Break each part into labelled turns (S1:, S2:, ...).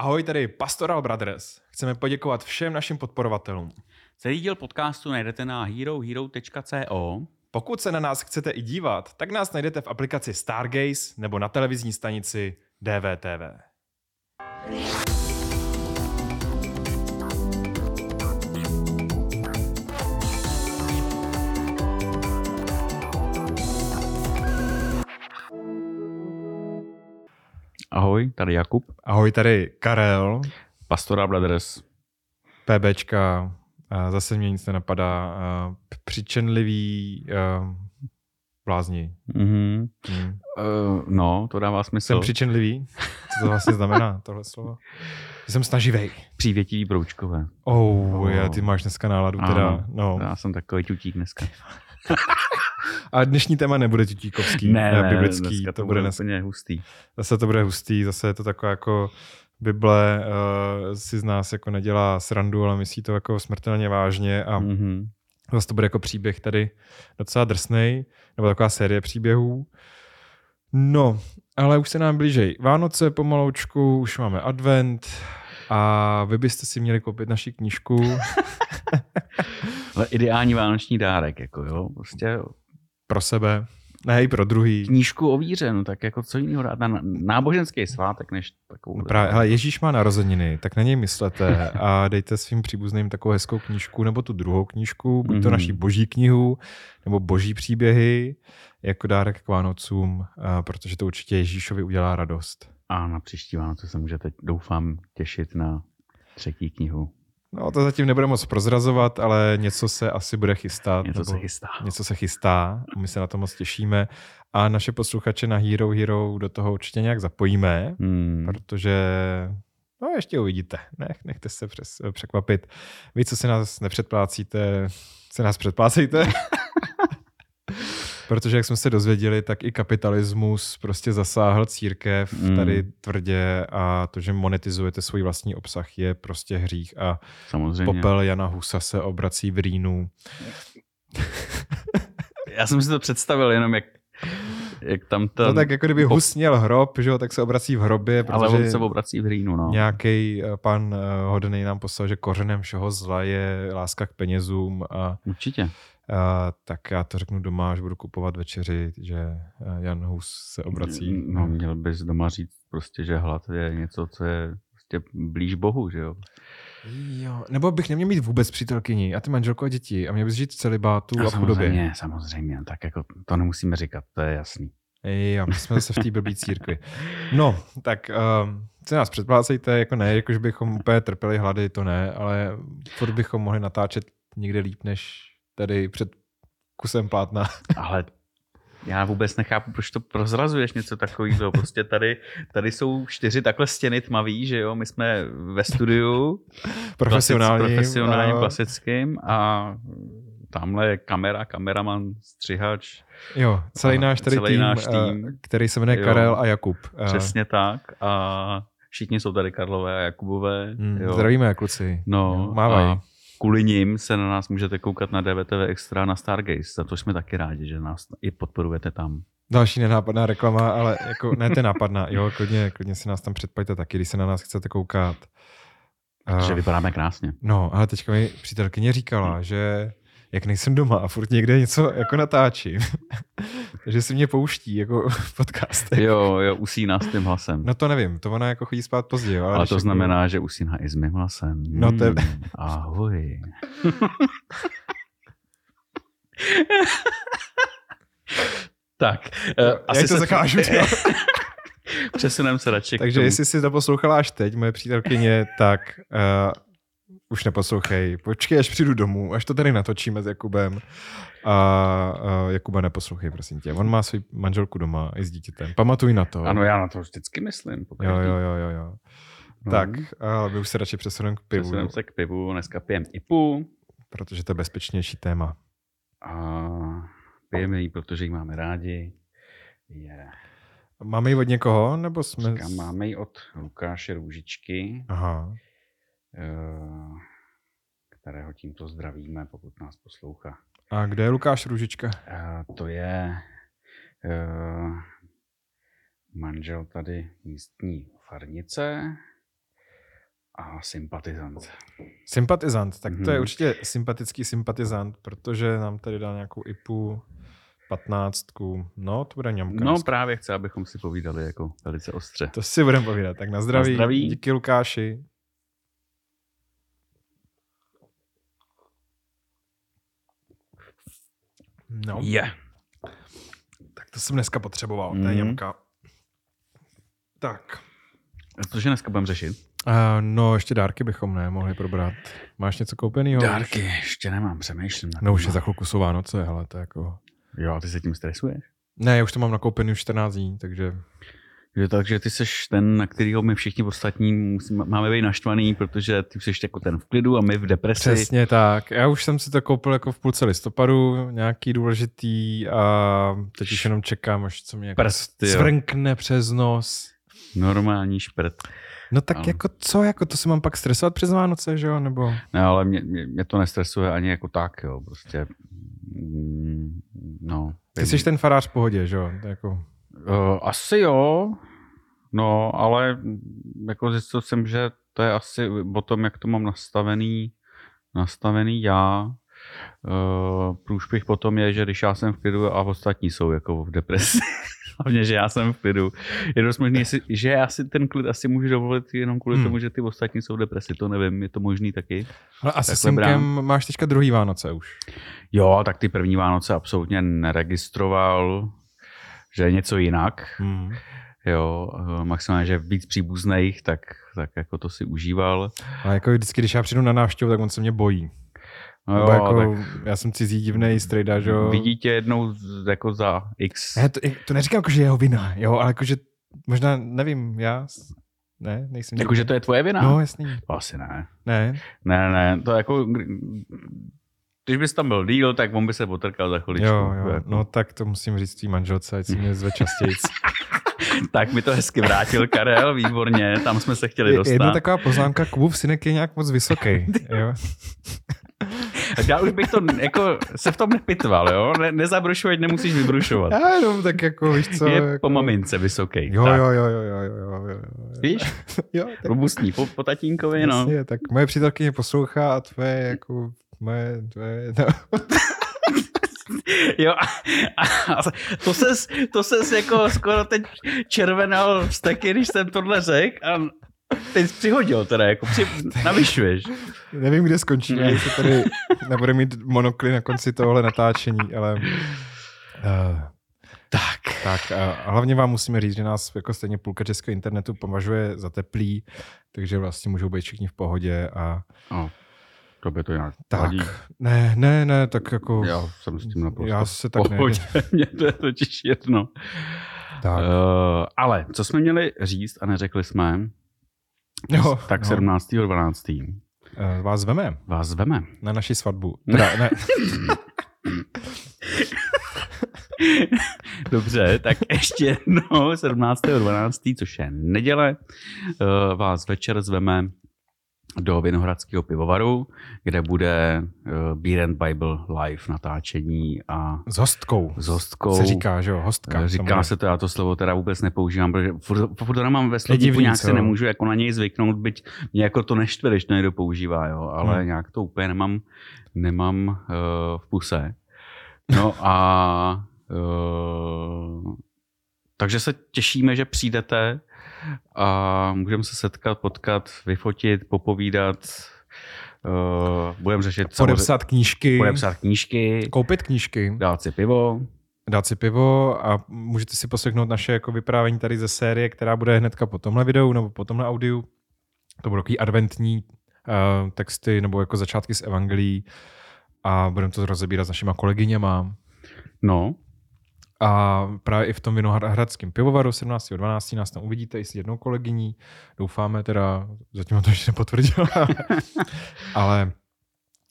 S1: Ahoj, tady Pastoral Brothers. Chceme poděkovat všem našim podporovatelům.
S2: Celý díl podcastu najdete na herohero.co.
S1: Pokud se na nás chcete i dívat, tak nás najdete v aplikaci Stargaze nebo na televizní stanici DVTV.
S2: Ahoj, tady Jakub.
S1: Ahoj, tady Karel,
S2: Pastora Brothers.
S1: PBčka, zase mě nic nenapadá, přičenlivý blázni.
S2: Mhm.
S1: Hmm.
S2: Uh, no, to dává smysl.
S1: Jsem přičenlivý? Co to vlastně znamená, tohle slovo? Jsem snaživej.
S2: Přívětivý broučkové.
S1: Oh,
S2: Oh.
S1: já, ty máš dneska náladu teda.
S2: Ano,
S1: No.
S2: Já jsem takový tutík dneska.
S1: A dnešní téma nebude tutíkovský,
S2: ne, ne,
S1: biblický, to bude
S2: úplně hustý.
S1: Zase to bude hustý, zase je to takové jako Bible uh, si z nás jako nedělá srandu, ale myslí to jako smrtelně vážně a mm.
S2: Mhm.
S1: zase to bude jako příběh tady docela drsnej, nebo taková série příběhů. No, ale už se nám blížej Vánoce pomaloučku, už máme advent a vy byste si měli koupit naši knížku
S2: Ale ideální vánoční dárek, jako jo. Prostě
S1: pro sebe, ne i pro druhý.
S2: knížku o víře, no tak jako co jiného dát na náboženský svátek, než takovou.
S1: No právě, hele, Ježíš má narozeniny, tak na něj myslete a dejte svým příbuzným takovou hezkou knížku nebo tu druhou knížku, buď to
S2: Mhm.
S1: naší boží knihu nebo boží příběhy jako dárek k Vánocům, protože to určitě Ježíšovi udělá radost.
S2: A na příští Vánoce se můžete, doufám, těšit na třetí knihu.
S1: No to zatím nebude moc prozrazovat, ale něco se asi bude chystat.
S2: Něco se chystá.
S1: Něco se chystá, my se na to moc těšíme a naše posluchače na Hero Hero do toho určitě nějak zapojíme.
S2: Hmm.
S1: protože no ještě uvidíte, Nech, nechte se přes, překvapit. Vy, co si nás nepředplácíte, se nás předplácejte. Protože jak jsme se dozvěděli, tak i kapitalismus prostě zasáhl církev
S2: Mm.
S1: tady tvrdě a to, že monetizujete svůj vlastní obsah je prostě hřích a
S2: Samozřejmě.
S1: popel Jana Husa se obrací v Rýnu.
S2: Já jsem si to představil jenom, jak, jak tam ten...
S1: No tak jako kdyby
S2: po-
S1: Hus měl hrob, že jo, tak se obrací v hrobě,
S2: ale on se obrací v hlínu, no.
S1: Nějaký pan eh, hodný nám poslal, že kořenem všeho zla je láska k penězům a,
S2: Určitě.
S1: A tak já to řeknu doma, až budu kupovat večeři, že eh, Jan Hus se obrací.
S2: No, měl bys doma říct prostě, že hlad je něco, co je prostě blíž Bohu, že jo.
S1: Jo, nebo bych neměl mít vůbec přítelkyni a ty manželko a děti a měl bys žít v celibátu a v chudobě.
S2: samozřejmě, samozřejmě, tak jako to nemusíme říkat, to je jasný.
S1: Jo, my jsme zase v té blbý církvi. No, tak um, se nás předplácejte, jako ne, jako že bychom úplně trpěli hlady, to ne, ale furt bychom mohli natáčet někde líp, než tady před kusem plátna.
S2: Ale já vůbec nechápu, proč to prozrazuješ něco takového. Prostě tady, tady jsou čtyři takhle stěny tmavý, že jo, my jsme ve studiu.
S1: Profesionální.
S2: Klasic, profesionálním,
S1: a-
S2: klasickým a tamhle je kamera, kameraman, střihač.
S1: Jo, celý náš tady
S2: celý
S1: tým,
S2: náš
S1: eh,
S2: tým.
S1: který se jmenuje
S2: Jo.
S1: Karel a Jakub. Eh,
S2: Přesně tak. A všichni jsou tady Karlové a Jakubové.
S1: mm,
S2: jo.
S1: Zdravíme, kluci.
S2: No,
S1: Jo, Mávaj.
S2: a kvůli nim se na nás můžete koukat na DVTV Extra na Stargaze. Za to jsme taky rádi, že nás i podporujete tam.
S1: Další nenápadná reklama, ale jako ne to nápadná. Jo, klidně, klidně si nás tam předpojte taky, když se na nás chcete koukat.
S2: Že vypadáme krásně.
S1: No, ale teďka mi přítelkyně říkala, že jak nejsem doma a furt někde něco jako natáčím, takže si mě pouští jako podcast.
S2: Jo, jo, usíná s tím hlasem.
S1: No to nevím, to ona jako chodí spát pozdě.
S2: Ale
S1: když
S2: to
S1: jako-
S2: znamená, že usíná i s mým hlasem.
S1: No to je-
S2: Hmm, Ahoj. tak, uh,
S1: Já jí to zakážu. jo.
S2: Přesuneme se radši
S1: Takže
S2: tomu.
S1: jestli si to poslouchala až teď, moje přítelkyně, tak uh, už neposlouchej. Počkej, až přijdu domů, až to tady natočíme s Jakubem. A uh, Jakuba neposlouchej, prosím tě. On má svou manželku doma i s dítětem. Pamatuj na to.
S2: Ano, já na to vždycky myslím.
S1: Jo, jo, jo, jo, jo.
S2: No.
S1: Tak, ale my už se radši přesuneme k pivu,
S2: Přesuneme se k pivu, dneska pijem IPu
S1: protože to je bezpečnější téma.
S2: a pijeme ji, protože ji máme rádi. Je.
S1: Máme ji od někoho, nebo jsme...
S2: Říkám, máme ji od Lukáše Růžičky,
S1: Aha.
S2: Eh, kterého tímto zdravíme, pokud nás poslouchá.
S1: A kde je Lukáš Růžička?
S2: Eh, To je eh, manžel tady místní farnice A sympatizant.
S1: Sympatizant, tak to je
S2: Mhm.
S1: určitě sympatický sympatizant, protože nám tady dal nějakou IPu 15. No, to bude ňamka.
S2: No
S1: dneska.
S2: právě chci, abychom si povídali jako velice ostře.
S1: To si budeme povídat. Tak na zdraví.
S2: Na zdraví.
S1: Díky Lukáši. No,
S2: Je.
S1: tak to jsem dneska potřeboval, to je
S2: Mhm.
S1: ňamka. Tak.
S2: A Cože dneska budeme řešit?
S1: Uh, no, ještě dárky bychom ne mohli probrat. Máš něco koupenýho?
S2: Dárky, ještě nemám, přemýšlím.
S1: No už je za chvilku jsou Vánoce, ale to je jako...
S2: Jo, a ty se tím stresuješ?
S1: Ne, já už to mám nakoupený už 14 dní, takže...
S2: Jo, takže ty seš ten, na kterýho my všichni ostatní musíme, máme být naštvaný, protože ty jsi jako ten v klidu a my v depresi.
S1: Přesně tak. Já už jsem si to koupil jako v půlce listopadu, nějaký důležitý a teď už jenom čekám, až co mě jako
S2: Prst, jo.
S1: zvrnkne přes nos.
S2: Normální šprt.
S1: No tak
S2: Ano.
S1: jako co, jako to se mám pak stresovat přes Vánoce, že jo, nebo...
S2: Ne, ale mě, mě, mě, to nestresuje ani jako tak, jo, prostě. mm, No.
S1: Ty jsi ten farář v pohodě, že jo, jako...
S2: Uh, asi jo, no, ale jako zjistil jsem, že to je asi o tom, jak to mám nastavený, nastavený já. Uh, průšpich potom je, že když já jsem v klidu a ostatní jsou jako v depresi. Hlavně, že já jsem v klidu. Je dost možný, že já si ten klid asi můžu dovolit jenom kvůli
S1: Hmm.
S2: tomu, že ty ostatní jsou v depresi. To nevím, je to možný taky.
S1: Ale asi s máš teďka druhý Vánoce už.
S2: Jo, tak ty první Vánoce absolutně neregistroval, že je něco jinak.
S1: Hmm.
S2: Jo, eh, maximálně, že víc příbuzných, tak, tak jako to si užíval.
S1: Ale jako vždycky, když já přijdu na návštěvu, tak on se mě bojí.
S2: No jo,
S1: jako,
S2: tak
S1: já jsem cizí divnej strejda, že jo.
S2: vidí tě jednou jako za x.
S1: Já to, to neříkám jako, že je jeho vina, jo, ale jako, že možná, nevím, já, ne, nejsem
S2: Jako, že to je tvoje vina?
S1: No, jasný.
S2: To asi ne.
S1: Ne,
S2: Ne, ne, to jako, když bys tam byl díl, tak on by se potrkal za chviličku.
S1: jo, jo,
S2: Jako.
S1: no tak to musím říct tvý manželce, ať si mě zve častěji.
S2: Tak mi to hezky vrátil Karel, výborně, tam jsme se chtěli dostat.
S1: Jedna taková poznámka, Kubův synek je nějak moc vysoký, jo.
S2: Tak já už bych to jako se v tom nepitval, jo? Ne, nezabrušuj, nemusíš vybrušovat.
S1: Já jenom tak jako, víš co,
S2: je
S1: jako...
S2: po mamince vysoký.
S1: Jo,
S2: tak.
S1: jo, jo, jo, jo, jo, jo, jo.
S2: Víš?
S1: Jo, tak
S2: Robustní, po, po tatínkovi, no.
S1: Jasně, tak moje přítelkyně poslouchá a tvoje jako moje, tvoje, no.
S2: Jo, a, a, to ses, to ses jako skoro teď červenal vzteky, když jsem tohle řekl a teď jsi přihodil teda, jako při, navyšuješ.
S1: nevím, kde skončíme, jestli tady nebude mít monokly na konci tohle natáčení, ale uh,
S2: Tak.
S1: tak uh, a hlavně vám musíme říct, že nás jako stejně půlka českého internetu považuje za teplý, takže vlastně můžou být všichni v pohodě a
S2: No, to by to jinak
S1: tak.
S2: vadí.
S1: Ne, ne, ne, tak jako
S2: Já jsem s tím naprosto
S1: já se tak
S2: pohodě. Mně to je totiž jedno.
S1: tak.
S2: Uh, ale co jsme měli říct a neřekli jsme,
S1: Jo,
S2: tak
S1: no.
S2: 17.12.
S1: Uh, vás zveme
S2: vás zveme.
S1: na naši svatbu. Teda, ne,
S2: Dobře, tak ještě jednou 17.12., což je neděle, eh, vás večer zveme do Vinohradského pivovaru, kde bude eh, Beer and Bible live natáčení a
S1: s hostkou.
S2: s hostkou.
S1: Se říká, že jo, hostka.
S2: Eh, Říká
S1: samozřejmě.
S2: se to, já to slovo teda vůbec nepoužívám, protože furt, furt to nemám ve slovníku, nějak si nemůžu jako na něj zvyknout, byť mě jako to neštve, když to někdo používá, jo, ale
S1: Hmm.
S2: nějak to úplně nemám, nemám uh, v puse. No a uh, takže se těšíme, že přijdete a můžeme se setkat, potkat, vyfotit, popovídat, uh, budeme řešit
S1: Podepsat knížky,
S2: podepsat knížky,
S1: koupit knížky,
S2: dát si pivo,
S1: dát si pivo a můžete si poslechnout naše jako vyprávění tady ze série, která bude hnedka po tomhle videu nebo po tomhle audiu. To budou takový adventní uh, texty nebo jako začátky z evangelií. A budeme to rozebírat s našima kolegyněma.
S2: no,
S1: A právě i v tom Vinohradském pivovaru 17.12. nás tam uvidíte i s jednou kolegyní. Doufáme teda, zatím to ještě nepotvrdila, ale,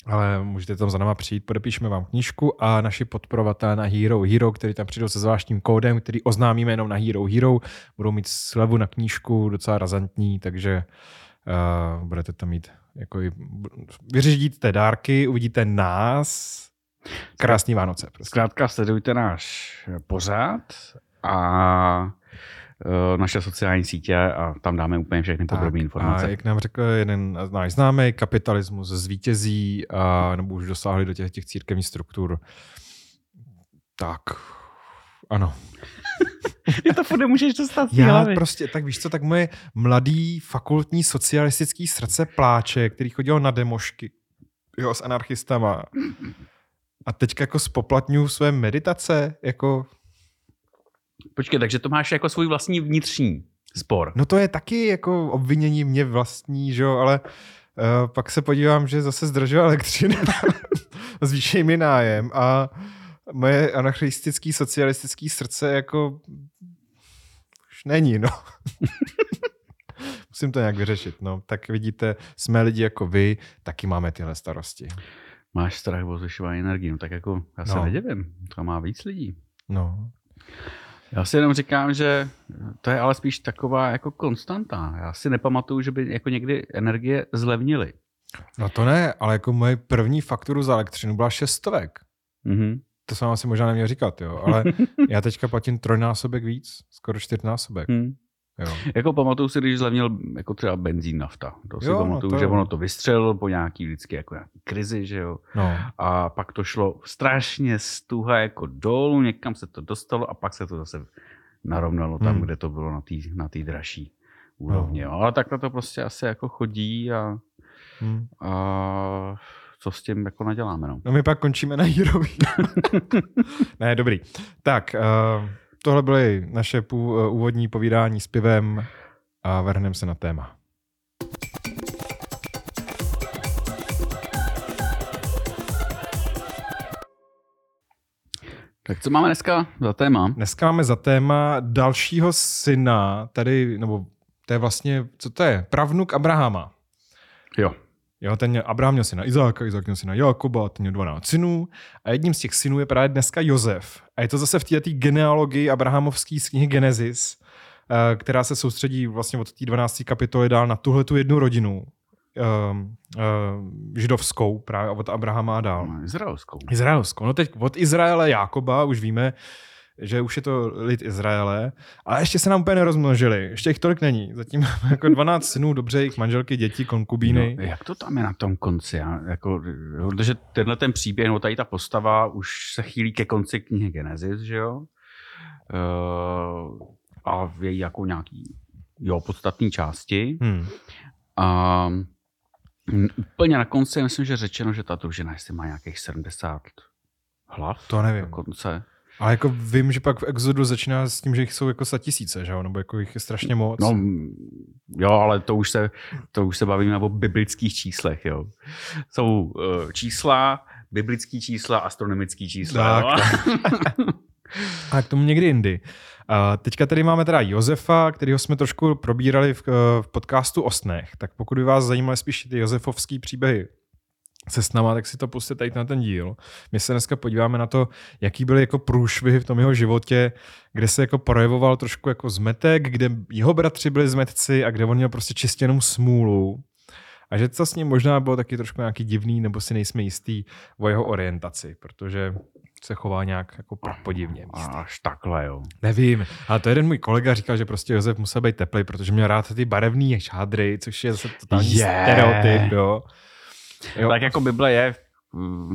S1: ale můžete tam za náma přijít, podepíšeme vám knížku a naši podporovatelé na Hero Hero, který tam přijdou se zvláštním kódem, který oznámíme jenom na Hero Hero, budou mít slevu na knížku docela razantní, takže uh, budete tam mít jako i, vyřídíte dárky, uvidíte nás, Krásný Vánoce. Prostě.
S2: Zkrátka sledujte náš pořád a naše sociální sítě a tam dáme úplně všechny podrobné informace.
S1: A jak nám řekl jeden náš známý, kapitalismus zvítězí a nebo už dosáhli do těch, těch církevních struktur. Tak, ano.
S2: Ty to furt nemůžeš dostat
S1: Já
S2: hlavy.
S1: prostě, tak víš co, tak moje mladý fakultní socialistický srdce pláče, který chodil na demošky jo, s anarchistama. A teďka jako spoplatňuju své meditace, jako...
S2: Počkej, takže to máš jako svůj vlastní vnitřní spor.
S1: No to je taky jako obvinění mě vlastní, že jo, ale uh, pak se podívám, že zase zdržel elektřiny, zvýšej mi nájem a moje anarchistický socialistický srdce jako už není, no. Musím to nějak vyřešit, no. Tak vidíte, jsme lidi jako vy, taky máme tyhle starosti.
S2: Máš strach o zvyšování energie, no tak jako já se
S1: No.
S2: nedivím, to má víc lidí.
S1: No.
S2: Já si jenom říkám, že to je ale spíš taková jako konstanta. Já si nepamatuju, že by jako někdy energie zlevnily.
S1: No to ne, ale jako moje první fakturu za elektřinu byla šestovek.
S2: Mhm.
S1: To jsem asi možná neměl říkat, jo, ale já teďka platím trojnásobek víc, skoro čtyřnásobek.
S2: Hm.
S1: Jo.
S2: Jako pamatuju si, když zlevnil jako třeba benzín, nafta. To si
S1: Jo, no
S2: pamatuju,
S1: to
S2: že ono to vystřelilo po nějaký vždycky jako nějaký krizi, že jo.
S1: No.
S2: A pak to šlo strašně stuha jako dolů, někam se to dostalo a pak se to zase narovnalo tam,
S1: Hmm.
S2: kde to bylo na té na tý dražší úrovni. Jo. Ale takhle to prostě asi jako chodí a,
S1: Hm.
S2: a co s tím jako naděláme. No.
S1: No my pak končíme na Jírovi. ne, dobrý. Tak, uh, tohle byly naše pů, uh, úvodní povídání s pivem a vrhneme se na téma.
S2: Tak co máme dneska za téma?
S1: Dneska máme za téma dalšího syna, tady, nebo to je vlastně, co to je? Pravnuk Abrahama.
S2: Jo.
S1: Jo, ten měl, Abraham měl syna Izáka, Izák měl syna Jakoba, ten měl 12 synů a jedním z těch synů je právě dneska Jozef. A je to zase v této genealogii Abrahamovský z knihy Genesis, eh, která se soustředí vlastně od té 12. kapitoly dál na tuhle tu jednu rodinu, um, uh, židovskou, právě od Abrahama a dál.
S2: No, Izraelskou.
S1: Izraelskou. No teď od Izraele Jákoba už víme, že už je to lid Izraele, ale ještě se nám úplně nerozmnožili. Ještě jich tolik není. Zatím máme jako 12 synů, dobře, jejich manželky, děti, konkubíny.
S2: No, jak to tam je na tom konci? Já, jako, protože tenhle ten příběh, no tady ta postava už se chýlí ke konci knihy Genesis, že jo? Uh, a v její jako nějaký jo, podstatný části.
S1: Hmm.
S2: A úplně na konci myslím, že řečeno, že ta družina jestli má nějakých 70 hlav.
S1: To nevím.
S2: Na konce.
S1: Ale jako vím, že pak v Exodu začíná s tím, že jich jsou jako tisíce, že jo? Nebo jako jich je strašně moc.
S2: No, jo, ale to už se, to už se bavíme o biblických číslech, jo. Jsou uh, čísla, biblický čísla, astronomický čísla.
S1: Tak,
S2: jo.
S1: A k tomu někdy jindy. A teďka tady máme teda Josefa, kterýho jsme trošku probírali v, v podcastu o snech. Tak pokud by vás zajímaly spíš ty josefovský příběhy se snama, tak si to pustíte tady na ten díl. My se dneska podíváme na to, jaký byly jako průšvihy v tom jeho životě, kde se jako projevoval trošku jako zmetek, kde jeho bratři byli zmetci a kde on měl prostě čistě jenom smůlu. A že to s ním možná bylo taky trošku nějaký divný, nebo si nejsme jistý o jeho orientaci, protože se chová nějak jako podivně.
S2: Až takhle, jo.
S1: Nevím, ale to jeden můj kolega říkal, že prostě Josef musel být teplej, protože měl rád ty barevný šádry, což je zase totální
S2: Je.
S1: stereotyp, jo. Jo.
S2: Tak jako Bible je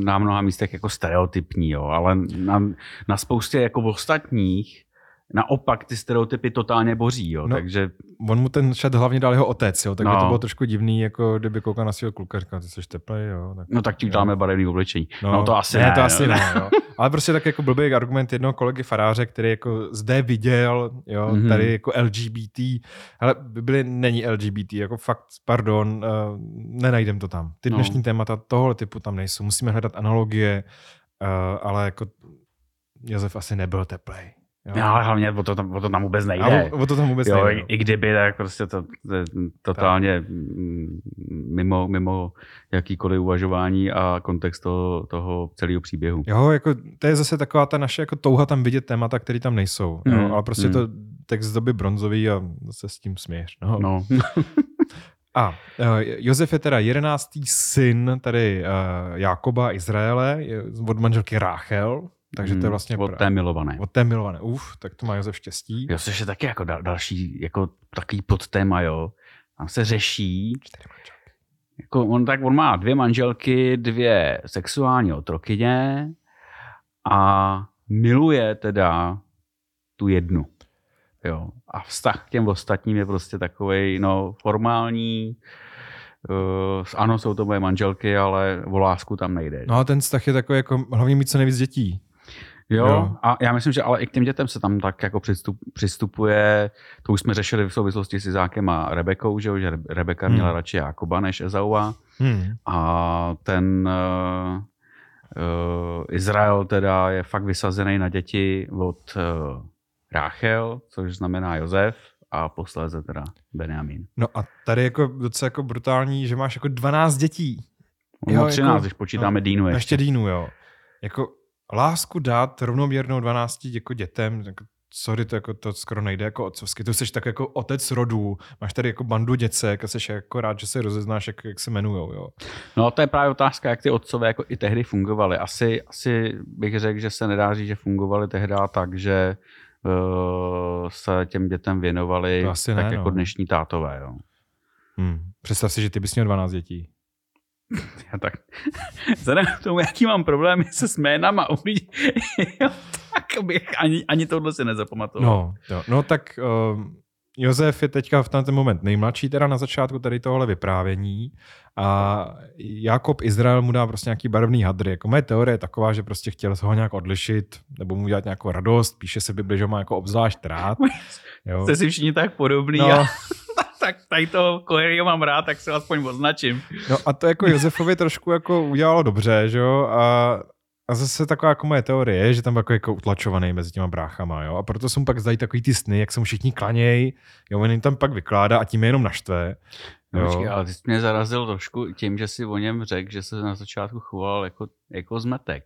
S2: na mnoha místech jako stereotypní, jo, ale na, na spoustě jako ostatních naopak ty stereotypy totálně boří, jo,
S1: No,
S2: takže
S1: On mu ten šat hlavně dal jeho otec, jo, tak by
S2: No.
S1: to bylo trošku divný, jako kdyby koukal na svého kluka říkal, ty jsi teplej, jo. Tak,
S2: no tak ti dáme barevný oblečení. No, no to asi ne.
S1: to asi ne, jo. Ale prostě tak jako blbý argument jednoho kolegy faráře, který jako zde viděl, jo,
S2: Mhm.
S1: mm-hmm. tady jako LGBT, ale Bibli není LGBT, jako fakt, pardon, uh, nenajdem to tam. Ty
S2: No.
S1: dnešní témata tohle typu tam nejsou. Musíme hledat analogie, uh, ale jako Josef asi nebyl teplej. Jo.
S2: No, ale hlavně o to, tam, o to tam vůbec nejde.
S1: A o, o to tam vůbec
S2: jo,
S1: nejde.
S2: i, i kdyby, tak prostě to, to je totálně mm, mimo, mimo jakýkoliv uvažování a kontext toho, toho celého příběhu.
S1: Jo, jako to je zase taková ta naše jako touha tam vidět témata, které tam nejsou.
S2: Mm,
S1: Jo, ale prostě
S2: mm.
S1: to text z doby bronzový a se s tím směješ. No.
S2: No.
S1: A uh, Josef je teda jedenáctý syn tady uh, Jákoba a Izraele, od manželky Ráchel. Takže to je vlastně
S2: od té milované.
S1: od té milované. Uf, tak to má Josef štěstí.
S2: Jo, což je taky jako dal, další, jako takový podtéma, jo. Tam se řeší, jako on, tak on má dvě manželky, dvě sexuální otrokyně a miluje teda tu jednu. Jo. A vztah k těm ostatním je prostě takový no, formální. Uh, ano, jsou to moje manželky, ale o lásku tam nejde.
S1: No a ten vztah je takový jako hlavně mít co nejvíc dětí.
S2: Jo,
S1: Jo.
S2: a já myslím, že ale i k těm dětem se tam tak jako přistup, přistupuje, to už jsme řešili v souvislosti s Izákem a Rebekou, že, že Re- Rebeka
S1: Hmm.
S2: měla radši Jakoba než Ezaua
S1: Hmm.
S2: a ten uh, uh, Izrael teda je fakt vysazený na děti od uh, Ráchel, což znamená Josef a posléze teda Benjamin.
S1: No a tady jako docela jako brutální, že máš jako 12 dětí.
S2: On
S1: Jo,
S2: má 13,
S1: jako-
S2: když počítáme
S1: no,
S2: Dínu
S1: Ještě
S2: ještě.
S1: Dýnu, jo. Jako lásku dát rovnoměrnou 12 jako dětem, jako, sorry, to, jako, to skoro nejde jako otcovsky. To jsi tak jako otec rodů, máš tady jako bandu děcek a jsi jako rád, že se rozeznáš, jak, jak se jmenujou, jo.
S2: No to je právě otázka, jak ty otcové jako i tehdy fungovaly. Asi, asi bych řekl, že se nedá říct, že fungovaly tehdy tak, že uh, se těm dětem věnovali tak
S1: ne,
S2: jako
S1: no.
S2: dnešní tátové. Jo.
S1: Hmm. Představ si, že ty bys měl 12 dětí.
S2: Já tak, vzhledem k tomu, jaký mám problémy se s jménama u lidí, jo, tak bych ani, ani tohle si nezapamatoval.
S1: No, jo. no tak um, Josef je teďka v ten moment nejmladší teda na začátku tady tohle vyprávění a Jakob Izrael mu dá prostě nějaký barevný hadry. Jako moje teorie je taková, že prostě chtěl se ho nějak odlišit nebo mu udělat nějakou radost, píše se Bibli, že ho má jako obzvlášť rád. Jo.
S2: Jste si všichni tak podobný
S1: No.
S2: a tak tady toho Koheryho mám rád, tak se aspoň označím.
S1: No a to jako Josefovi trošku jako udělalo dobře, že jo, a, a zase taková jako moje teorie je, že tam byl jako, jako utlačovaný mezi těma bráchama, jo, a proto se mu pak zdají takový ty sny, jak se mu všichni klaněj, jo, on jim tam pak vykládá a tím je jenom naštve.
S2: No,
S1: Jo.
S2: počkej, ale ty jsi mě zarazil trošku tím, že si o něm řekl, že se na začátku choval jako, jako zmetek.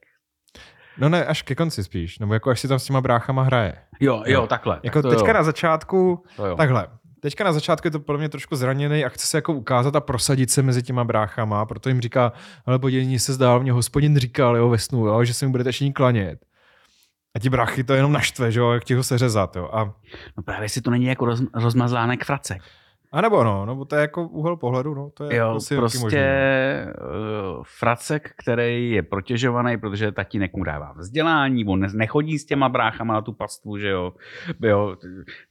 S1: No ne, až ke konci spíš, nebo jako až si tam s těma bráchama hraje.
S2: Jo, jo,
S1: Jo.
S2: takhle.
S1: Jako
S2: tak
S1: teďka
S2: jo,
S1: na začátku, takhle, teďka na začátku je to podle mě trošku zraněný a chce se jako ukázat a prosadit se mezi těma bráchama, proto jim říká, ale podívej, se zdál, mě hospodin říkal, jo, ve snu, jo, že se mi budete všichni klanět. A ti bráchy to jenom naštve, že jo, jak ti ho seřezat, jo. A,
S2: No právě si to není jako roz, rozmazlánek fracek.
S1: A nebo no, nebo to je jako úhel pohledu, no, to je
S2: Jo,
S1: asi
S2: prostě
S1: možný,
S2: uh, fracek, který je protěžovaný, protože tatínek mu dává vzdělání, on ne- nechodí s těma bráchama na tu pastvu, že jo. jo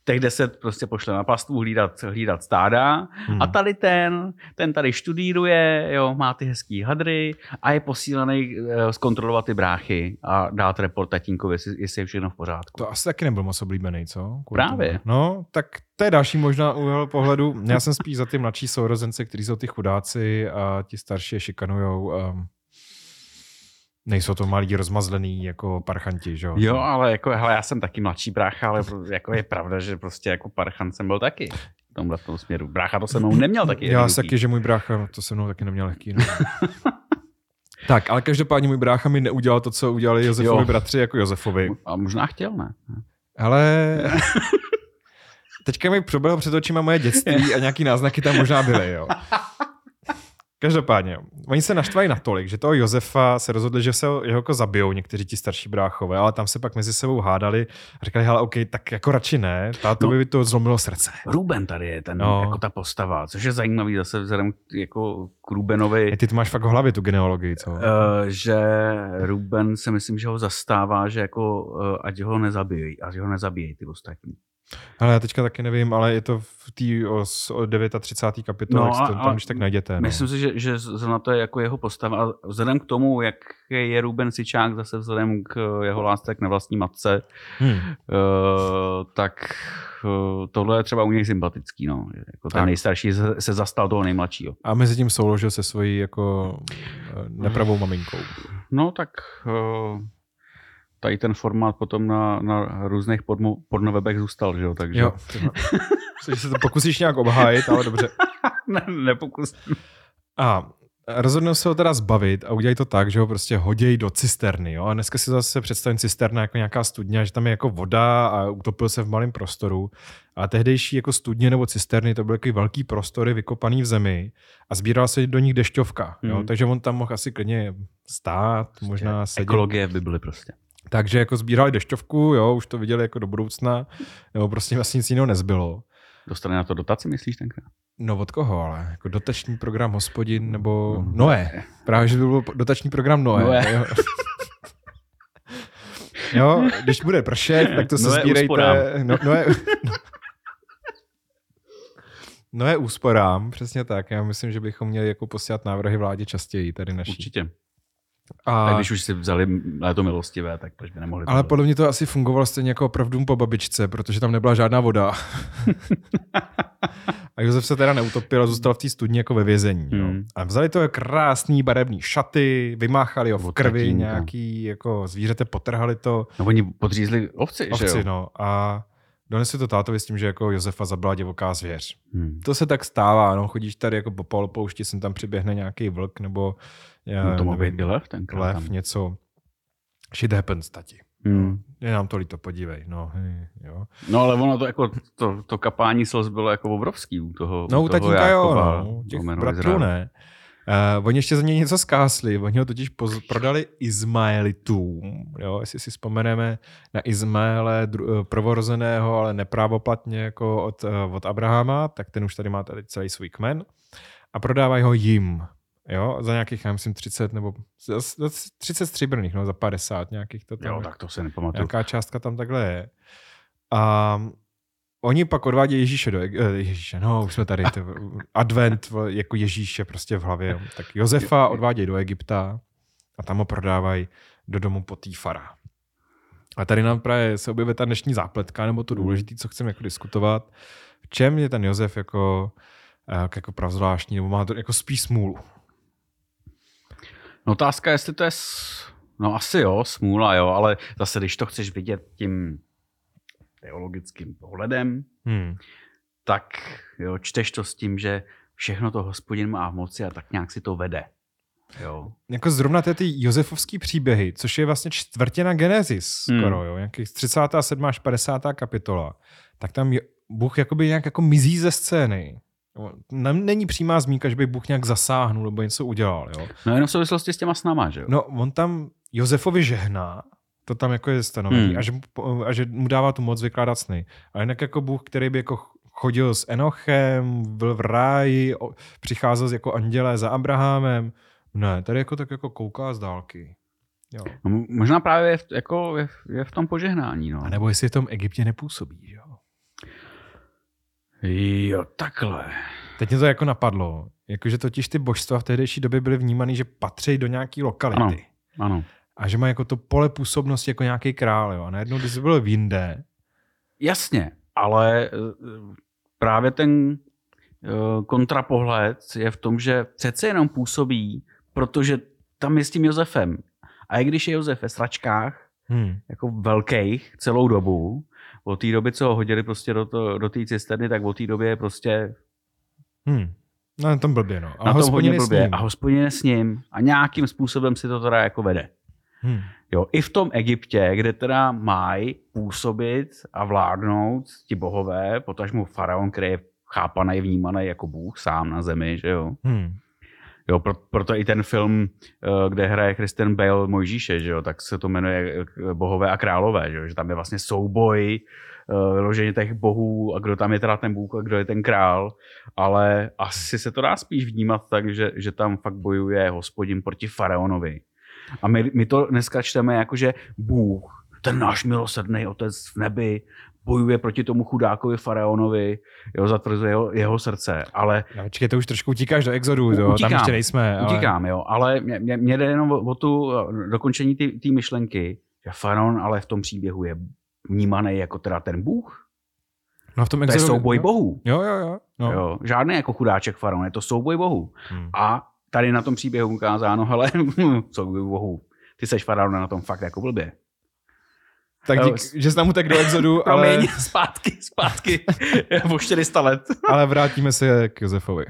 S2: těch deset prostě pošle na pastvu hlídat, hlídat stáda
S1: Hmm.
S2: a tady ten, ten tady študíruje, jo, má ty hezký hadry a je posílený uh, zkontrolovat ty bráchy a dát report tatínkovi, jestli, jestli je všechno v pořádku.
S1: To asi taky nebyl moc oblíbený, co? Kvůli
S2: Právě.
S1: tomu. No, tak to je další možná úhel pohledu. Já jsem spíš za ty mladší sourozence, kteří jsou ty chudáci a ti starší je šikanujou. Um, nejsou to malí rozmazlený jako parchanti, že jo?
S2: Jo, ale jako, hele, já jsem taky mladší brácha, ale jako je pravda, že prostě jako parchan jsem byl taky v tomhle tom směru. Brácha to se mnou neměl taky.
S1: Já
S2: jednoduchý.
S1: taky, že můj brácha to se mnou taky neměl lehký. No. tak, ale každopádně můj brácha mi neudělal to, co udělali Josefovi
S2: Jo.
S1: bratři jako Josefovi.
S2: A možná chtěl, ne?
S1: Ale teďka mi proběhlo před očima moje dětství a nějaký náznaky tam možná byly, jo. Každopádně, jo. oni se naštvají natolik, že toho Josefa se rozhodli, že se ho jeho jako zabijou někteří ti starší bráchové, ale tam se pak mezi sebou hádali a říkali, hele, OK, tak jako radši ne, tátovi
S2: No.
S1: by to zlomilo srdce.
S2: Ruben tady je ten,
S1: No.
S2: jako ta postava, což je zajímavý zase vzhledem jako k Rubenovi,
S1: E, ty to máš fakt v hlavě, tu genealogii, co?
S2: uh, že Ruben se myslím, že ho zastává, že jako uh, ať ho nezabijí, ať ho nezabijí ty ostatní.
S1: Ale já teďka taky nevím, ale je to v té o, s- o 39. kapitole,
S2: No a-
S1: to, tam když tak najděte. No.
S2: Myslím si, že, že zrovna to je jako jeho postava. A vzhledem k tomu, jak je Ruben Sičák zase vzhledem k jeho lásce k nevlastní matce,
S1: Hmm.
S2: uh, tak uh, tohle je třeba u něj sympatický. No. Jako ten nejstarší se, zastal toho nejmladšího.
S1: A mezi tím souložil se svojí jako eh, nepravou maminkou.
S2: No tak uh, tady ten formát potom na, na různých podmo, pornovebech zůstal, že jo? Takže
S1: Jo. Což se to pokusíš nějak obhájit, ale dobře.
S2: ne, nepokusím.
S1: A rozhodnou se ho teda zbavit a udělají to tak, že ho prostě hodějí do cisterny. Jo? A dneska si zase představím cisterna jako nějaká studně, že tam je jako voda a utopil se v malém prostoru. A tehdejší jako studně nebo cisterny to byly takový velký prostory vykopaný v zemi a sbírala se do nich dešťovka. Jo?
S2: Mhm.
S1: Takže on tam mohl asi klidně stát, možná sedět.
S2: Ekologie v Bibli prostě.
S1: Takže jako sbírali dešťovku, jo, už to viděli jako do budoucna, nebo prostě vlastně nic jiného nezbylo.
S2: Dostane na to dotaci, myslíš tenkrát?
S1: No od koho ale? Jako dotační program hospodin nebo Noé. Právě, že to byl dotační program Noé.
S2: Noé.
S1: Jo. jo, když bude pršet, tak to se
S2: Noé
S1: sbírejte.
S2: úsporám.
S1: No, Noé, Noé úsporám, přesně tak. Já myslím, že bychom měli jako posílat návrhy vládě častěji tady naší.
S2: Určitě.
S1: A,
S2: Tak když už si vzali léto milostivé, tak proč by nemohli
S1: ale podle mě to asi fungovalo stejně jako opravdu po babičce, protože tam nebyla žádná voda. A Josef se teda neutopil a zůstal v té studni jako ve vězení.
S2: Hmm.
S1: Hmm. A vzali to jako krásný barevný šaty, vymáchali ho v krvi,
S2: tatínka.
S1: nějaký jako zvířete, potrhali to
S2: No oni podřízli ovci, že
S1: ovci,
S2: jo?
S1: no. A donesli to tátovi s tím, že jako Josefa zabila divoká zvěř.
S2: Hmm.
S1: To se tak stává, no. Chodíš tady jako po polopoušti, sem tam přiběhne nějaký vlk nebo
S2: No to mohl být lev tenkrát.
S1: lev,
S2: tam.
S1: něco. Shit happens, tati.
S2: Hmm.
S1: Je nám to líto, podívej. No, jo.
S2: No ale ono to jako, to, to kapání slz bylo jako obrovský u toho,
S1: No,
S2: u
S1: u
S2: toho
S1: tatínka jo, no. Těch bratrů ne. Uh, oni ještě za něj něco zkásli, oni ho totiž poz- prodali Izmaelitům, jo, jestli si vzpomeneme na Izmaele, dru- eh, prvorozeného, ale neprávoplatně jako od, uh, od Abrahama, tak ten už tady má tady celý svůj kmen a prodávají ho jim, jo, za nějakých, já myslím, 30 nebo za, za 30 stříbrných, no, za 50 nějakých to tam
S2: Jo, tak to se nepamatuju.
S1: Nějaká částka tam takhle je. A oni pak odvádějí Ježíše do eh, Ježíše, no už jsme tady, to, advent jako Ježíše prostě v hlavě. Tak Josefa odvádějí do Egypta a tam ho prodávají do domu Potýfara. A tady nám právě se objevuje ta dnešní zápletka, nebo to důležité, co chceme jako diskutovat. V čem je ten Josef jako, eh, jako pravzvláštní, nebo má to jako spíš smůlu?
S2: No otázka, jestli to je, s... no asi jo, smůla jo, ale zase, když to chceš vidět tím teologickým pohledem,
S1: Hmm.
S2: tak jo, čteš to s tím, že všechno to hospodin má v moci a tak nějak si to vede. Jo.
S1: jako zrovna ty, ty Josefovský příběhy, což je vlastně čtvrtina Genesis
S2: Hmm.
S1: skoro, jo, nějakých 37. až 50. kapitola, tak tam Bůh jakoby nějak jako mizí ze scény. Není přímá zmínka, že by Bůh nějak zasáhnul nebo něco udělal. Jo.
S2: No jenom v souvislosti s těma snama, že jo?
S1: No, on tam Josefovi žehná, to tam jako je stanovený,
S2: Hmm.
S1: a, že, mu- a že mu dává tu moc vykládat sny. Ale jinak jako Bůh, který by jako chodil s Enochem, byl v ráji, přicházel jako andělé za Abrahamem, ne, tady jako tak jako kouká z dálky. Jo.
S2: No, mo- možná právě je v, jako je, v- je v tom požehnání, no.
S1: A nebo jestli v tom Egyptě nepůsobí, že jo.
S2: Takhle.
S1: Teď mě to jako napadlo, jakože totiž ty božstva v tehdejší době byly vnímaný, že patří do nějaký lokality.
S2: Ano. Ano.
S1: A že má jako to pole působnosti jako nějaký král, jo. A najednou, když jsi byl v jinde,
S2: Jasně, ale eh, právě ten eh, kontrapohled je v tom, že přece jenom působí, protože tam je s tím Josefem. A i když je Josef ve sračkách,
S1: hmm.
S2: jako velkých celou dobu, od té doby, co ho hodili prostě do, to, do té cisterny, tak od té doby je prostě
S1: Hmm. No, na tom blbě, no. A
S2: na tom hodně
S1: je s
S2: blbě.
S1: ním.
S2: A hospodin s ním a nějakým způsobem si to teda jako vede.
S1: Hmm.
S2: Jo, i v tom Egyptě, kde teda mají působit a vládnout ti bohové, potažmu faraon, který je chápaný, vnímaný jako bůh sám na zemi, že jo.
S1: Hmm.
S2: Jo, pro, proto i ten film, eh, kde hraje Christian Bale Mojžíše, že jo, tak se to jmenuje eh, Bohové a králové, že, jo, že tam je vlastně souboj eh, vyloženě těch bohů a kdo tam je teda ten bůh a kdo je ten král, ale asi se to dá spíš vnímat tak, že, že tam fakt bojuje hospodin proti faraonovi. A my, my to dneska čteme jako, že Bůh, ten náš milosrdný otec v nebi, bojuje proti tomu chudákovi faraonovi, jo, zatvrzuje jeho, jeho srdce, ale
S1: No, počkej, to už trošku utíkáš do exodu, jo? tam
S2: utíkám.
S1: ještě nejsme. Ale...
S2: Utíkám, jo, ale mě, mě, mě jde jenom o, o tu dokončení té myšlenky, že faraon ale v tom příběhu je vnímaný jako teda ten bůh.
S1: No v tom
S2: To je
S1: exodu...
S2: souboj
S1: jo.
S2: bohů.
S1: Jo, jo, jo. No.
S2: Jo, žádný jako chudáček faraon, je to souboj bohů.
S1: Hmm.
S2: A tady na tom příběhu ukázáno, hele, souboj bohů, ty seš faraon na tom fakt jako blbě.
S1: Tak dík, že jsi nám utek do exodu, ale,
S2: Promiň, zpátky, zpátky, o 400 let.
S1: ale vrátíme se k Josefovi.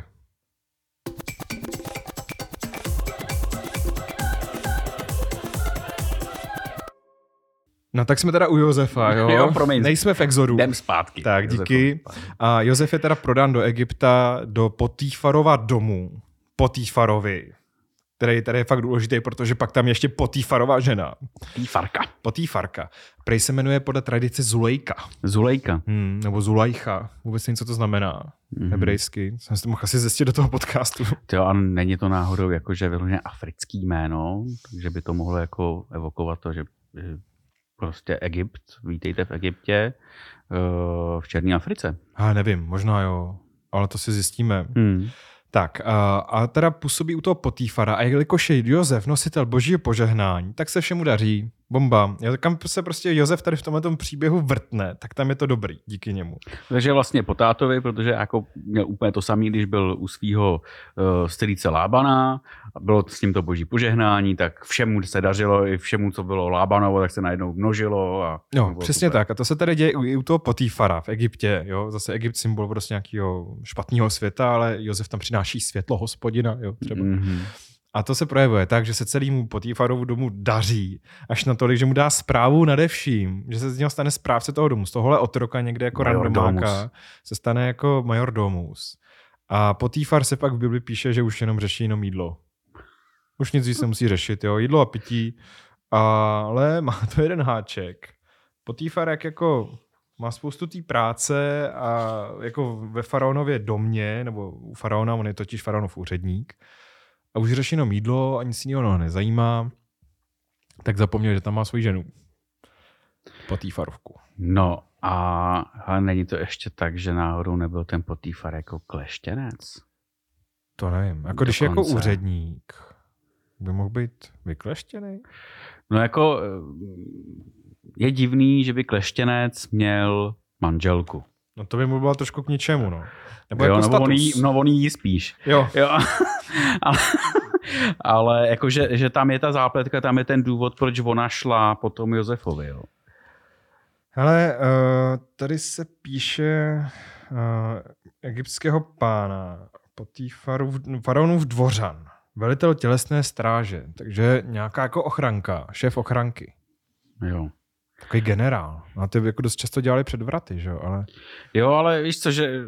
S1: No tak jsme teda u Josefa, jo?
S2: Jo, promiň.
S1: Nejsme v exodu.
S2: Jdem zpátky.
S1: Tak, díky. A Josef je teda prodán do Egypta, do Potýfarova domu. Potýfarovi. Který tady je fakt důležitý, protože pak tam je ještě Potýfarová žena.
S2: Potýfarka.
S1: Potýfarka. Prej se jmenuje podle tradice Zulejka.
S2: Zulejka.
S1: Hmm, nebo Zulajcha. Vůbec nevím, co to znamená mm-hmm. hebrejsky. Jsem si to mohl asi zjistit do toho podcastu.
S2: Jo, a není to náhodou jakože vyloženě africký jméno, takže by to mohlo jako evokovat to, že že prostě Egypt, vítejte v Egyptě, eh, v Černé Africe.
S1: A nevím, možná jo, ale to si zjistíme.
S2: Hmm.
S1: Tak a, teda působí u toho Potýfara a jelikož je Josef nositel božího požehnání, tak se všemu daří. Bomba. Jo, kam se prostě Josef tady v tomhle příběhu vrtne, tak tam je to dobrý díky němu.
S2: Takže vlastně po tátovi, protože jako měl úplně to samý, když byl u svého uh, strýce Lábana, a bylo s ním to boží požehnání, tak všemu se dařilo, i všemu, co bylo Lábanovo, tak se najednou množilo. A
S1: no, přesně super. tak. A to se tady děje i u toho Potýfara v Egyptě. Jo? Zase Egypt symbol prostě nějakého špatného světa, ale Josef tam přináší světlo hospodina. Jo? Třeba. Mm-hmm. A to se projevuje tak, že se celému Potýfarovu domu daří, až natolik, že mu dá zprávu nade vším, že se z něho stane správce toho domu. Z tohohle otroka někde jako major randomáka domus. se stane jako major domus. A Potýfar se pak v Bibli píše, že už jenom řeší jenom jídlo. Už nic víc se musí řešit, jo, jídlo a pití, ale má to jeden háček. Potýfar jak jako má spoustu té práce a jako ve faraonově domě, nebo u faraona, on je totiž faraonov úředník, a už řeší jenom jídlo a nic jiného nezajímá, tak zapomněl, že tam má svoji ženu. Potýfarovku.
S2: No a ale není to ještě tak, že náhodou nebyl ten Potýfar jako kleštěnec?
S1: To nevím. Jako když jako úředník by mohl být vykleštěný?
S2: No jako eh, je divný, že by kleštěnec měl manželku.
S1: No to by mu bylo trošku k ničemu, no.
S2: Nebo jo, jako nebo on jí, no on jí spíš.
S1: Jo.
S2: jo. ale, ale jako, že, že tam je ta zápletka, tam je ten důvod, proč ona šla po tom Josefovi. Jo.
S1: Hele, uh, tady se píše uh, egyptského pána, faraonův dvořan, velitel tělesné stráže, takže nějaká jako ochranka, šéf ochranky.
S2: Jo.
S1: Takový generál. A ty jako dost často dělali předvraty, že jo? Ale...
S2: Jo, ale víš co, že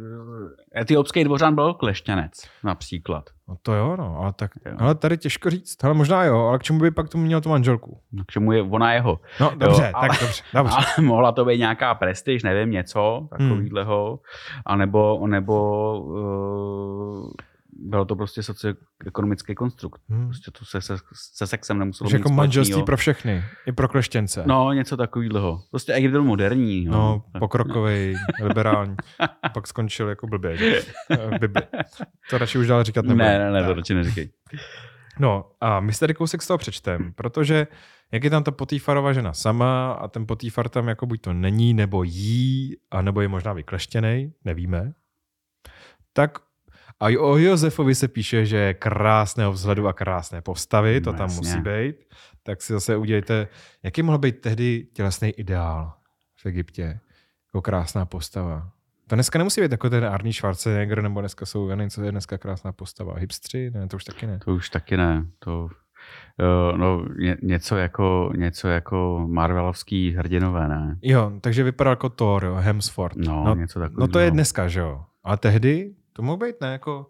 S2: etiopský dvořan byl klešťanec například.
S1: No to jo, no, ale, tak, jo. ale tady těžko říct. Ale možná jo, ale k čemu by pak tomu měl tu manželku?
S2: No, k čemu je ona jeho.
S1: No dobře, jo, ale, tak dobře, dobře.
S2: Ale mohla to být nějaká prestiž, nevím, něco takovýhleho, hmm. anebo, nebo uh, bylo to prostě socioekonomický konstrukt. Hmm. Prostě to se, se, se sexem nemuselo
S1: Že jako manželství pro všechny, i pro kleštěnce.
S2: No, něco takového. Prostě Egypt byl moderní.
S1: No, no pokrokový, liberální. Pak skončil jako blbě. V Bibli. To radši už dál říkat nebudu.
S2: Ne, ne, ne, to radši neříkej.
S1: No a my si tady kousek z toho přečtem, protože jak je tam ta Potýfarova žena sama a ten Potýfar tam jako buď to není, nebo jí, a nebo je možná vykleštěný, nevíme, tak a o Josefovi se píše, že je krásného vzhledu a krásné postavy, to no, tam jasně. musí být. Tak si zase udělejte, jaký mohl být tehdy tělesný ideál v Egyptě? Jako krásná postava. To dneska nemusí být jako ten Arnie Schwarzenegger, nebo dneska jsou, já nevím, co je dneska krásná postava. Hipstři? Ne, to už taky ne.
S2: To už taky ne. To, uh, no, ně, něco, jako, něco jako Marvelovský hrdinové, ne?
S1: Jo, takže vypadal jako Thor, jo, Hemsworth.
S2: No, no něco takového.
S1: No to je dneska, že jo. Ale tehdy to mohl být, ne? Jako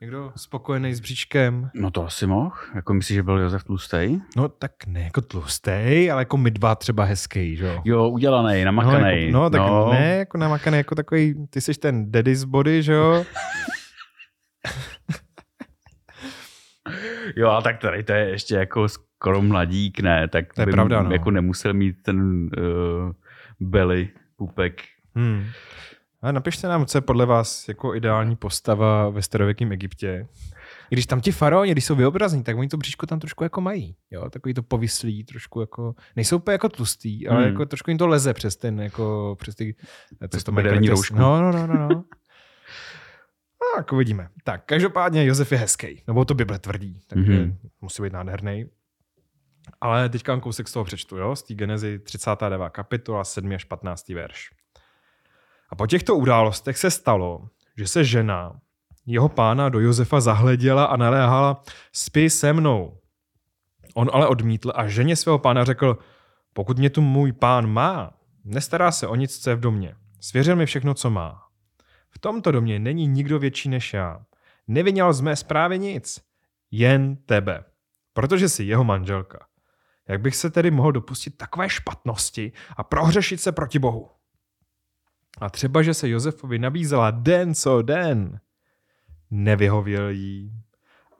S1: někdo spokojený s bříčkem.
S2: No to asi mohl. Jako myslíš, že byl Josef tlustej?
S1: No tak ne jako tlustej, ale jako my dva třeba hezký, že jo?
S2: Jo, udělaný, namakaný.
S1: No, jako, no tak no. ne, jako namakaný, jako takový, ty jsi ten daddy's body, že jo?
S2: jo, a tak tady to je ještě jako skoro mladík, ne? Tak
S1: to je by pravda, no.
S2: jako nemusel mít ten uh, belly, pupek.
S1: Hmm. A napište nám, co je podle vás jako ideální postava ve starověkém Egyptě. I když tam ti faraoni, když jsou vyobrazní, tak oni to bříško tam trošku jako mají. Jo? Takový to povyslí, trošku jako, nejsou úplně jako tlustý, ale hmm. jako trošku jim to leze přes ten, jako přes ty,
S2: přes to roušku.
S1: No, no, no, no. no. A jako vidíme. Tak, každopádně Josef je hezký, nebo to Bible tvrdí, takže mm-hmm. musí být nádherný. Ale teďka kousek z toho přečtu, jo? z té Genezi 39. kapitola, 7 až 15. verš. A po těchto událostech se stalo, že se žena jeho pána do Josefa zahleděla a naléhala, spí se mnou. On ale odmítl a ženě svého pána řekl, pokud mě tu můj pán má, nestará se o nic, co je v domě. Svěřil mi všechno, co má. V tomto domě není nikdo větší než já. Nevyněl z mé zprávy nic. jen tebe, protože jsi jeho manželka. Jak bych se tedy mohl dopustit takové špatnosti a prohřešit se proti Bohu? A třeba, že se Josefovi nabízela den co den, nevyhověl jí,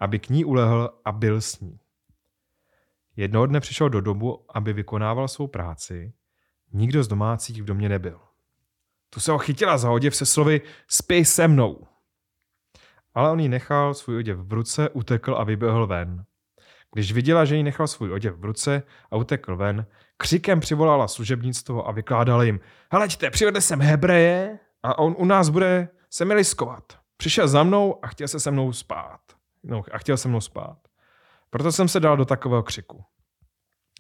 S1: aby k ní ulehl a byl s ní. Jednoho dne přišel do domu, aby vykonával svou práci. Nikdo z domácích v domě nebyl. Tu se ho chytila za oděv se slovy spěj se mnou. Ale on jí nechal svůj oděv v ruce, utekl a vyběhl ven. Když viděla, že jí nechal svůj oděv v ruce a utekl ven, křikem přivolala služebnictvo a vykládala jim, heleďte, přivedli sem Hebreje a on u nás bude se mi liskovat. Přišel za mnou a chtěl se se mnou spát. No, a chtěl se mnou spát. Proto jsem se dal do takového křiku.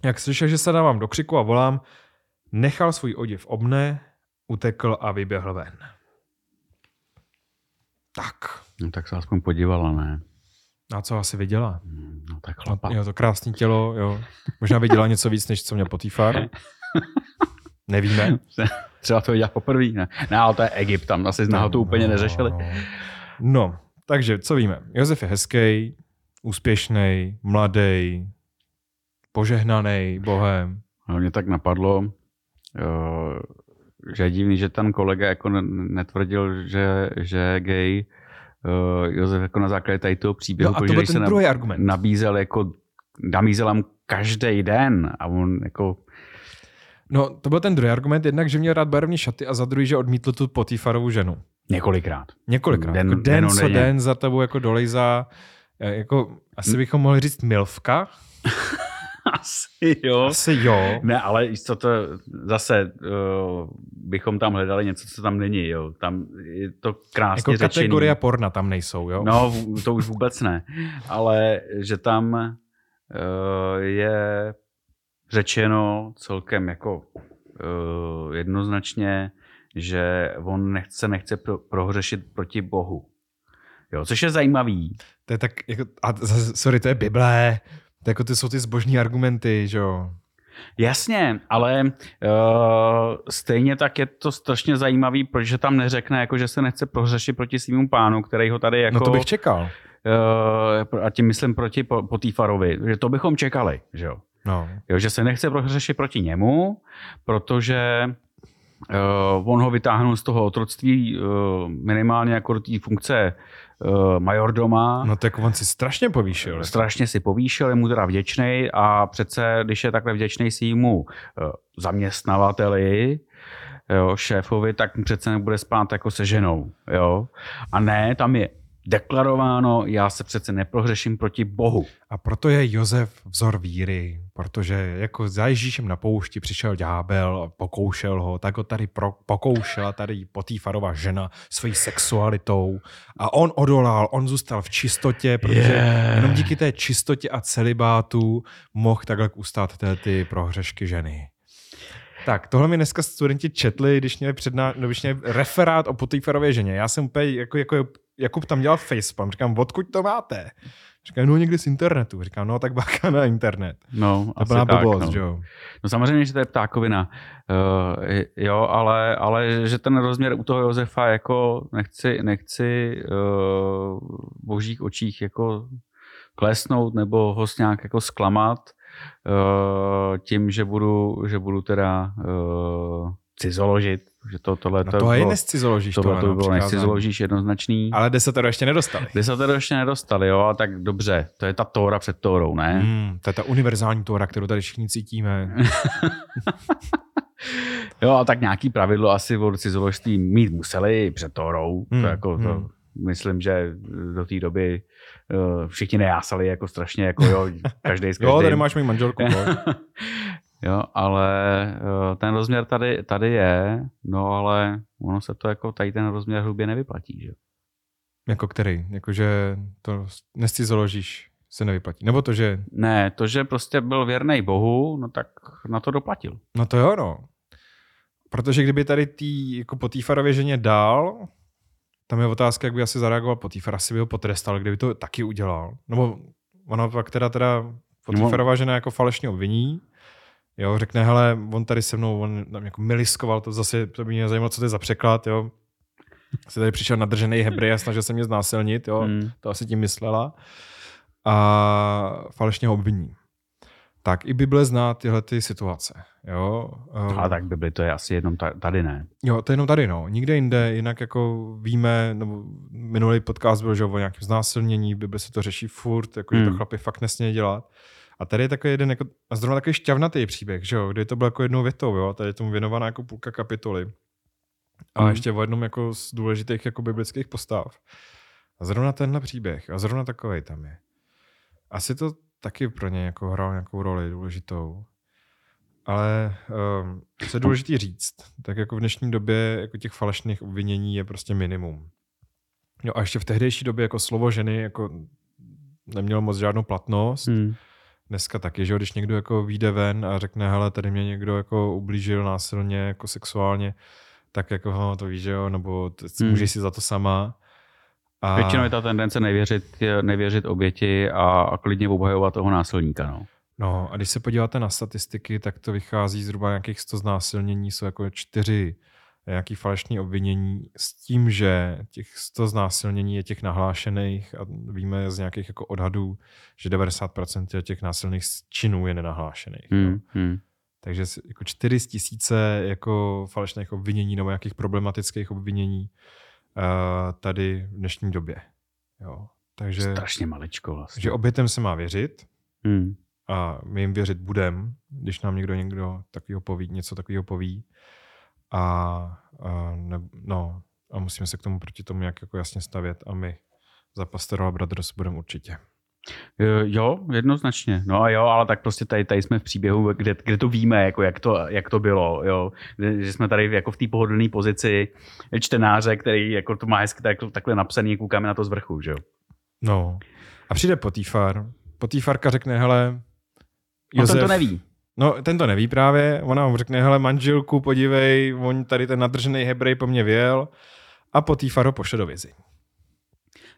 S1: Jak slyšel, že se dávám do křiku a volám, nechal svůj oděv obne, utekl a vyběhl ven. Tak.
S2: No, tak se aspoň podívala, ne?
S1: A co asi viděla?
S2: No tak chlapa.
S1: Jo, to krásné tělo, jo. Možná viděla něco víc, než co měl Potifar. Nevíme.
S2: Třeba to viděla poprvé, ne? Ne, ale to je Egypt, tam asi jsme ho to úplně neřešili.
S1: No, no, takže co víme? Josef je hezký, úspěšný, mladý, požehnaný Bohem.
S2: No, mě tak napadlo, že je divný, že ten kolega jako netvrdil, že, že je gay, Josef jako na základě tady toho příběhu,
S1: no a to byl ten
S2: se
S1: druhý argument.
S2: nabízel jako, nabízel mu každý den a on jako
S1: No, to byl ten druhý argument, jednak, že měl rád barevné šaty a za druhý, že odmítl tu Potifarovu ženu.
S2: Několikrát.
S1: Několikrát. Den, jako den, den co den za tebou jako dolejzá, jako asi bychom mohli říct milvka.
S2: Asi jo.
S1: Asi jo.
S2: Ne, ale co to zase uh, bychom tam hledali něco, co tam není, jo. Tam je to krásně
S1: jako
S2: řečený.
S1: kategorie porna tam nejsou, jo?
S2: No, to už vůbec ne. Ale že tam uh, je řečeno celkem jako uh, jednoznačně, že on nechce, nechce pro, prohřešit proti Bohu. Jo, což je zajímavý.
S1: To je tak, jako, a sorry, to je Bible, to jako ty jsou ty zbožní argumenty, že jo.
S2: Jasně, ale uh, stejně tak je to strašně zajímavý, protože tam neřekne, jako, že se nechce prohřešit proti svým pánu, který ho tady jako...
S1: No to bych čekal.
S2: Uh, a tím myslím proti Potífarovi, že to bychom čekali, že jo.
S1: No.
S2: jo že se nechce prohřešit proti němu, protože uh, on ho vytáhnul z toho otroctví uh, minimálně jako do té funkce uh, majordoma.
S1: No tak on si strašně povýšil.
S2: Strašně si povýšil, je mu teda vděčný a přece, když je takhle vděčný svýmu uh, zaměstnavateli, jo, šéfovi, tak přece nebude spát jako se ženou. Jo? A ne, tam je deklarováno, já se přece neprohřeším proti Bohu.
S1: A proto je Josef vzor víry, protože jako za Ježíšem na poušti přišel ďábel, pokoušel ho, tak ho tady pro, pokoušela tady Potýfarova žena svojí sexualitou a on odolal, on zůstal v čistotě, protože yeah. jenom díky té čistotě a celibátu mohl takhle ustát ty, ty prohřešky ženy. Tak, tohle mi dneska studenti četli, když měli, předná, no, když měli referát o Potýfarově ženě. Já jsem úplně jako, jako Jakub tam dělal facepalm, říkám, odkud to máte? Říkám, no někdy z internetu. Říkám, no tak bacha na internet.
S2: No,
S1: to byla
S2: tak,
S1: blbost,
S2: no.
S1: jo.
S2: No samozřejmě, že to je ptákovina. Uh, jo, ale, ale že ten rozměr u toho Josefa jako nechci, nechci uh, v božích očích jako klesnout nebo ho nějak jako zklamat uh, tím, že budu, že budu teda uh, cizoložit, že to, tohle
S1: no to, to je nescizoložíš.
S2: Tohle to by bylo nescizoložíš jednoznačný.
S1: Ale desatero ještě nedostali.
S2: Desatero ještě nedostali, jo, tak dobře. To je ta Tóra před Tórou, ne?
S1: Hmm, to je ta univerzální Tóra, kterou tady všichni cítíme.
S2: jo, a tak nějaký pravidlo asi od cizoložství mít museli před Tórou. Hmm, to jako, to, hmm. myslím, že do té doby uh, všichni nejásali jako strašně, jako jo, každý z
S1: Jo, tady máš mý manželku.
S2: Jo, ale eh, ten rozměr tady, tady je, no ale ono se to jako tady ten rozměr hrubě nevyplatí, že?
S1: Jako který? Jakože to nescizoložíš se nevyplatí. Nebo to, že...
S2: Ne, to, že prostě byl věrný Bohu, no tak na to doplatil.
S1: No to jo, no. Protože kdyby tady tý, jako po Týfarově ženě dál, tam je otázka, jak by asi zareagoval Potifar, asi by ho potrestal, kdyby to taky udělal. Nebo ono pak teda, teda Potifarová žena jako falešně obviní, Jo, řekne, hele, on tady se mnou, on tam jako miliskoval, to zase, to by mě zajímalo, co to je za překlad, jo. Se tady přišel nadržený hebrej a snažil se mě znásilnit, jo, mm. to asi tím myslela. a falešně ho obviní. Tak i Bible zná tyhle ty situace. Jo?
S2: A tak Bibli to je asi jenom tady ne.
S1: Jo, to je jenom tady, no. Nikde jinde, jinak jako víme, nebo minulý podcast byl, že o nějakém znásilnění, Bible se to řeší furt, jako hmm. že to chlapi fakt nesmějí dělat. A tady je takový jeden, jako, a zrovna takový šťavnatý příběh, že jo, kdy to bylo jako jednou větou, jo, tady je tomu věnovaná jako půlka kapitoly. A hmm. ještě o jednom jako z důležitých jako biblických postav. A zrovna tenhle příběh, a zrovna takový tam je. Asi to taky pro ně jako hrál nějakou roli důležitou. Ale um, co je důležité říct, tak jako v dnešní době jako těch falešných obvinění je prostě minimum. Jo a ještě v tehdejší době jako slovo ženy jako nemělo moc žádnou platnost. Hmm. Dneska taky, že když někdo jako vyjde ven a řekne, hele, tady mě někdo jako ublížil násilně, jako sexuálně, tak jako ho to víš, že jo, nebo hmm. můžeš si za to sama.
S2: A... Většinou je ta tendence nevěřit, nevěřit oběti a, a klidně obhajovat toho násilníka. No.
S1: no a když se podíváte na statistiky, tak to vychází zhruba nějakých 100 znásilnění, jsou jako čtyři nějaký falešný obvinění s tím, že těch 100 znásilnění je těch nahlášených a víme z nějakých jako odhadů, že 90% těch násilných činů je nenahlášených. Hmm, hmm. Takže jako 4 tisíce jako falešných obvinění nebo nějakých problematických obvinění uh, tady v dnešní době. Jo. Takže,
S2: Strašně maličko vlastně.
S1: Že obětem se má věřit hmm. a my jim věřit budem, když nám někdo někdo takového poví, něco takového poví. A, a, ne, no, a musíme se k tomu proti tomu nějak jako jasně stavět a my za Pastoral Brothers budeme určitě.
S2: Jo, jednoznačně. No a jo, ale tak prostě tady, tady jsme v příběhu, kde, kde to víme, jako jak, to, jak to bylo. Jo. Že jsme tady jako v té pohodlné pozici čtenáře, který jako to má hezky tak, takhle napsaný, koukáme na to z vrchu. Že jo.
S1: No. A přijde Potifar. Potifarka řekne, hele,
S2: Josef, on ten to neví.
S1: No, ten to neví právě. Ona mu řekne, hele, manželku, podívej, on tady ten nadržený hebrej po mně věl a Potifar ho pošle do vězení.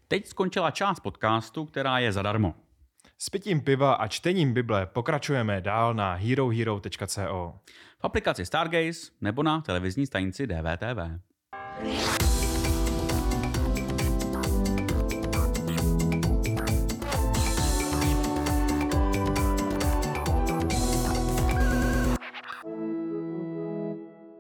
S2: Teď skončila část podcastu, která je zadarmo.
S1: S pitím piva a čtením Bible pokračujeme dál na herohero.co.
S2: V aplikaci Stargaze nebo na televizní stanici DVTV.